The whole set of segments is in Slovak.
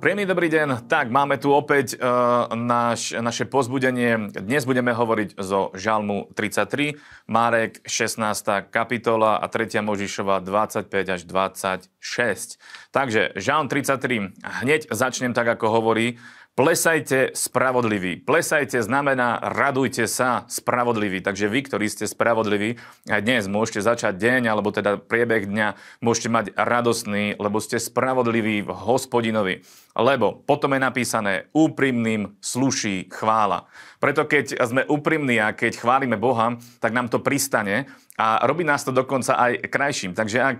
Príjemný dobrý deň. Tak, máme tu opäť uh, naš, naše pozbudenie. Dnes budeme hovoriť zo Žalmu 33, Marek 16. kapitola a 3. Možišova 25 až 26. Takže Žalm 33, hneď začnem tak, ako hovorí, Plesajte spravodliví. Plesajte znamená radujte sa spravodliví. Takže vy, ktorí ste spravodliví, aj dnes môžete začať deň, alebo teda priebeh dňa, môžete mať radosný, lebo ste spravodliví v hospodinovi. Lebo potom je napísané, úprimným sluší chvála. Preto keď sme úprimní a keď chválime Boha, tak nám to pristane a robí nás to dokonca aj krajším. Takže ak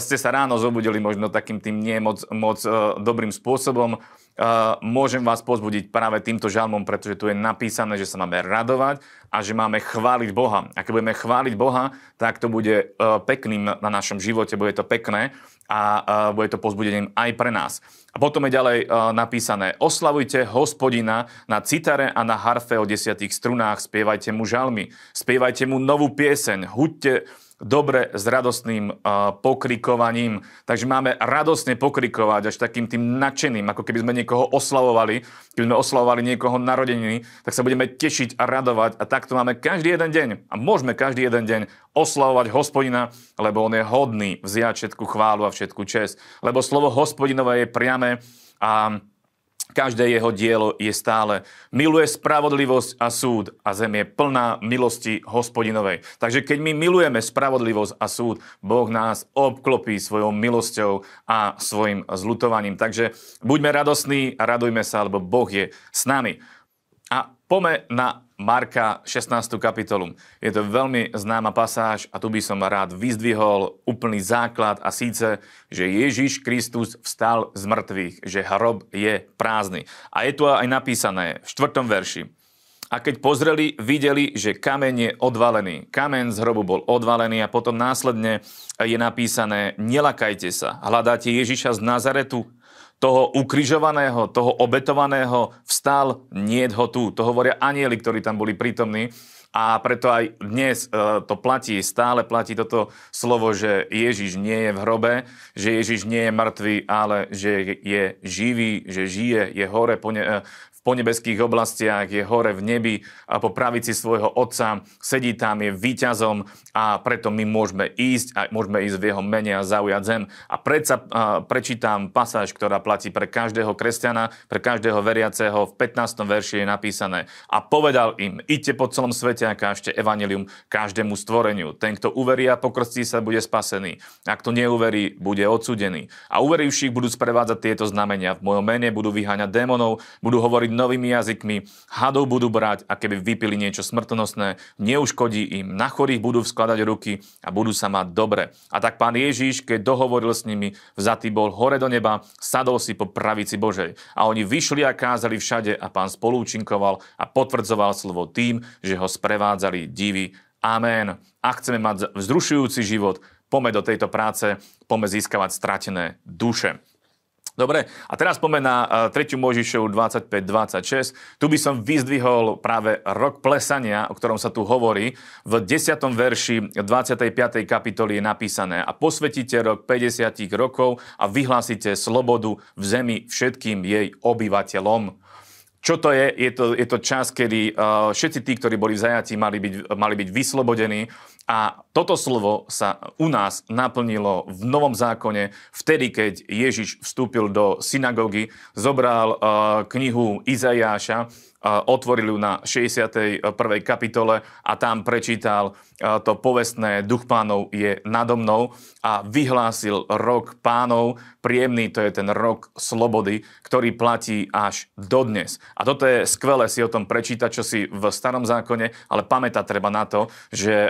ste sa ráno zobudili možno takým tým nie moc, moc e, dobrým spôsobom, môžem vás pozbudiť práve týmto žalmom, pretože tu je napísané, že sa máme radovať a že máme chváliť Boha. A keď budeme chváliť Boha, tak to bude e, pekným na našom živote, bude to pekné a e, bude to pozbudením aj pre nás. A potom je ďalej e, napísané, oslavujte hospodina na citare a na harfe o desiatých strunách, spievajte mu žalmy, spievajte mu novú pieseň, huďte dobre s radostným uh, pokrikovaním. Takže máme radostne pokrikovať až takým tým nadšeným, ako keby sme niekoho oslavovali. Keby sme oslavovali niekoho narodeniny, tak sa budeme tešiť a radovať. A takto máme každý jeden deň. A môžeme každý jeden deň oslavovať hospodina, lebo on je hodný vziať všetku chválu a všetku čest. Lebo slovo hospodinové je priame a Každé jeho dielo je stále. Miluje spravodlivosť a súd a zem je plná milosti hospodinovej. Takže keď my milujeme spravodlivosť a súd, Boh nás obklopí svojou milosťou a svojim zlutovaním. Takže buďme radosní a radujme sa, lebo Boh je s nami. A pome na Marka 16. kapitolu. Je to veľmi známa pasáž a tu by som rád vyzdvihol úplný základ a síce, že Ježiš Kristus vstal z mŕtvych, že hrob je prázdny. A je tu aj napísané v 4. verši. A keď pozreli, videli, že kameň je odvalený. Kameň z hrobu bol odvalený a potom následne je napísané, nelakajte sa, hľadáte Ježiša z Nazaretu, toho ukrižovaného, toho obetovaného vstal, nie ho tu. To hovoria anieli, ktorí tam boli prítomní. A preto aj dnes e, to platí, stále platí toto slovo, že Ježiš nie je v hrobe, že Ježiš nie je mŕtvý, ale že je živý, že žije, je hore po ne, e, po nebeských oblastiach, je hore v nebi a po pravici svojho otca, sedí tam, je víťazom a preto my môžeme ísť a môžeme ísť v jeho mene a zaujať zem. A predsa a prečítam pasáž, ktorá platí pre každého kresťana, pre každého veriaceho. V 15. verši je napísané a povedal im, idte po celom svete a kážte evanelium každému stvoreniu. Ten, kto uverí a pokrstí sa, bude spasený. Ak to neuverí, bude odsudený. A uverivších budú sprevádzať tieto znamenia. V mojom mene budú vyháňať démonov, budú hovoriť hovoriť novými jazykmi, hadov budú brať a keby vypili niečo smrtonosné, neuškodí im, na chorých budú vskladať ruky a budú sa mať dobre. A tak pán Ježíš, keď dohovoril s nimi, vzatý bol hore do neba, sadol si po pravici Božej. A oni vyšli a kázali všade a pán spolúčinkoval a potvrdzoval slovo tým, že ho sprevádzali divy. Amen. A chceme mať vzrušujúci život, pome do tejto práce, pome získavať stratené duše. Dobre, a teraz poďme na 3. Možišovu 25-26. Tu by som vyzdvihol práve rok plesania, o ktorom sa tu hovorí. V 10. verši 25. kapitoly je napísané a posvetíte rok 50 rokov a vyhlásite slobodu v zemi všetkým jej obyvateľom. Čo to je? Je to, je to čas, kedy uh, všetci tí, ktorí boli zajatí, mali byť, mali byť vyslobodení. A toto slovo sa u nás naplnilo v Novom zákone vtedy, keď Ježiš vstúpil do synagógy, zobral uh, knihu Izajáša, otvoril ju na 61. kapitole a tam prečítal to povestné Duch pánov je nado mnou a vyhlásil rok pánov. Príjemný to je ten rok slobody, ktorý platí až dodnes. A toto je skvelé si o tom prečítať, čo si v starom zákone, ale pamätať treba na to, že,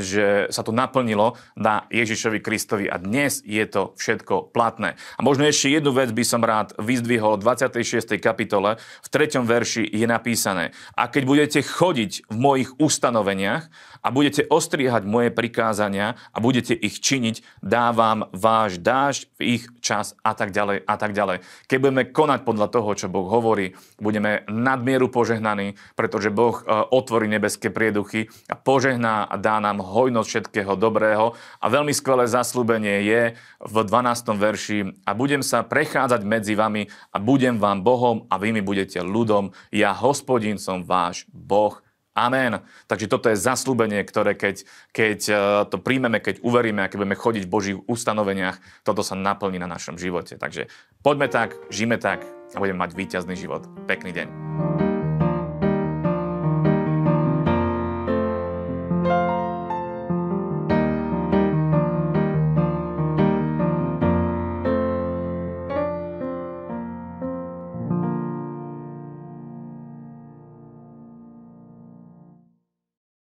že sa to naplnilo na Ježišovi Kristovi a dnes je to všetko platné. A možno ešte jednu vec by som rád vyzdvihol v 26. kapitole. V 3. verši je napísané, a keď budete chodiť v mojich ustanoveniach a budete ostriehať moje prikázania a budete ich činiť, dávam váš dážď v ich čas a tak ďalej a tak ďalej. Keď budeme konať podľa toho, čo Boh hovorí, budeme nadmieru požehnaní, pretože Boh e, otvorí nebeské prieduchy a požehná a dá nám hojnosť všetkého dobrého a veľmi skvelé zaslúbenie je v 12. verši a budem sa prechádzať medzi vami a budem vám Bohom a vy mi budete ľudom. Ja, hospodin, som váš Boh. Amen. Takže toto je zaslúbenie, ktoré keď, keď e, to príjmeme, keď uveríme a keď budeme chodiť v Božích ustanoveniach, toto sa naplní na našom živote. Takže poďme tak, žijeme tak a budeme mať víťazný život. Pekný deň.